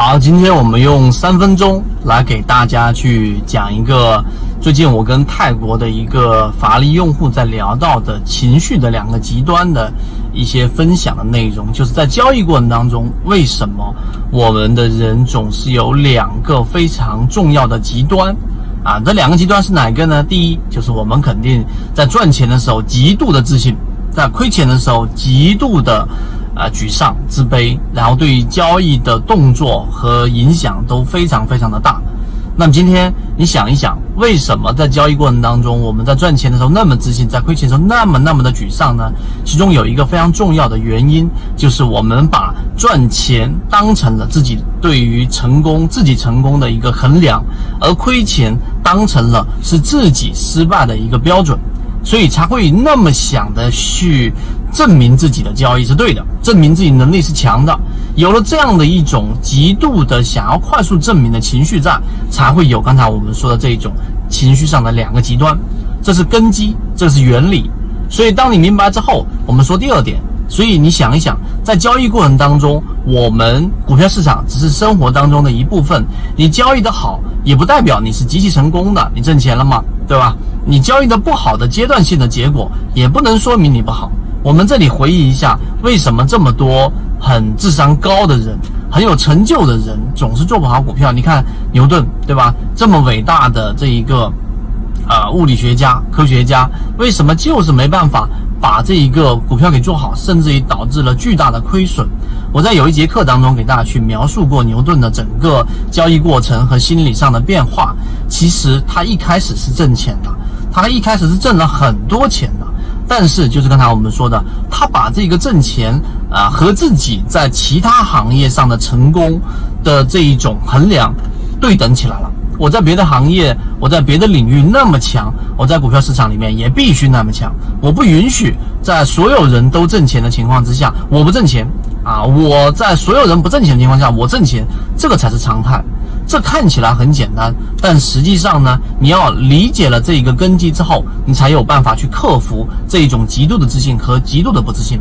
好，今天我们用三分钟来给大家去讲一个最近我跟泰国的一个法力用户在聊到的情绪的两个极端的一些分享的内容，就是在交易过程当中，为什么我们的人总是有两个非常重要的极端啊？这两个极端是哪个呢？第一，就是我们肯定在赚钱的时候极度的自信，在亏钱的时候极度的。啊，沮丧、自卑，然后对于交易的动作和影响都非常非常的大。那么今天你想一想，为什么在交易过程当中，我们在赚钱的时候那么自信，在亏钱的时候那么那么的沮丧呢？其中有一个非常重要的原因，就是我们把赚钱当成了自己对于成功、自己成功的一个衡量，而亏钱当成了是自己失败的一个标准。所以才会那么想的去证明自己的交易是对的，证明自己能力是强的。有了这样的一种极度的想要快速证明的情绪在，才会有刚才我们说的这一种情绪上的两个极端。这是根基，这是原理。所以当你明白之后，我们说第二点。所以你想一想，在交易过程当中，我们股票市场只是生活当中的一部分。你交易的好，也不代表你是极其成功的，你挣钱了吗？对吧？你交易的不好的阶段性的结果，也不能说明你不好。我们这里回忆一下，为什么这么多很智商高的人、很有成就的人，总是做不好股票？你看牛顿，对吧？这么伟大的这一个，呃，物理学家、科学家，为什么就是没办法把这一个股票给做好，甚至于导致了巨大的亏损？我在有一节课当中给大家去描述过牛顿的整个交易过程和心理上的变化。其实他一开始是挣钱的。他一开始是挣了很多钱的，但是就是刚才我们说的，他把这个挣钱啊和自己在其他行业上的成功的这一种衡量对等起来了。我在别的行业，我在别的领域那么强，我在股票市场里面也必须那么强。我不允许在所有人都挣钱的情况之下，我不挣钱啊！我在所有人不挣钱的情况下，我挣钱，这个才是常态。这看起来很简单，但实际上呢，你要理解了这一个根基之后，你才有办法去克服这一种极度的自信和极度的不自信。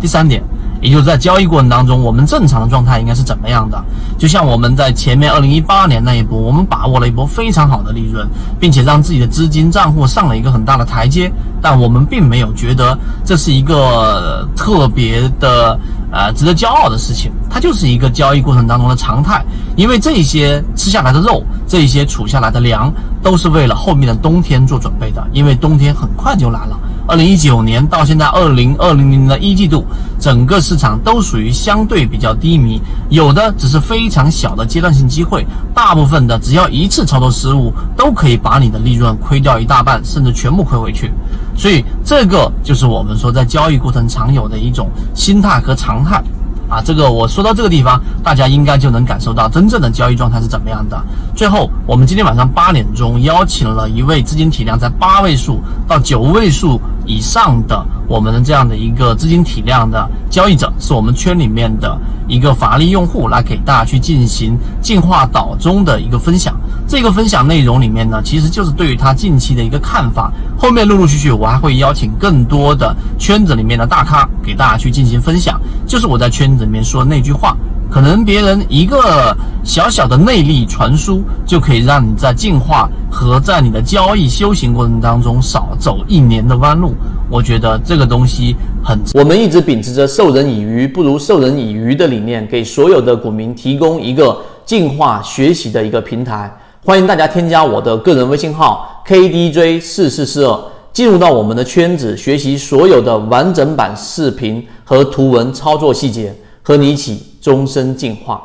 第三点，也就是在交易过程当中，我们正常的状态应该是怎么样的？就像我们在前面二零一八年那一波，我们把握了一波非常好的利润，并且让自己的资金账户上了一个很大的台阶，但我们并没有觉得这是一个特别的。呃，值得骄傲的事情，它就是一个交易过程当中的常态。因为这些吃下来的肉，这些储下来的粮，都是为了后面的冬天做准备的。因为冬天很快就来了。二零一九年到现在二零二零年的一季度，整个市场都属于相对比较低迷，有的只是非常小的阶段性机会，大部分的只要一次操作失误，都可以把你的利润亏掉一大半，甚至全部亏回去。所以这个就是我们说在交易过程常有的一种心态和常态，啊，这个我说到这个地方，大家应该就能感受到真正的交易状态是怎么样的。最后，我们今天晚上八点钟邀请了一位资金体量在八位数到九位数以上的我们的这样的一个资金体量的交易者，是我们圈里面的一个法力用户，来给大家去进行进化岛中的一个分享。这个分享内容里面呢，其实就是对于他近期的一个看法。后面陆陆续续，我还会邀请更多的圈子里面的大咖给大家去进行分享。就是我在圈子里面说那句话，可能别人一个小小的内力传输，就可以让你在进化和在你的交易修行过程当中少走一年的弯路。我觉得这个东西很。我们一直秉持着授人以鱼不如授人以渔的理念，给所有的股民提供一个进化学习的一个平台。欢迎大家添加我的个人微信号 KDJ 四四四二，进入到我们的圈子，学习所有的完整版视频和图文操作细节，和你一起终身进化。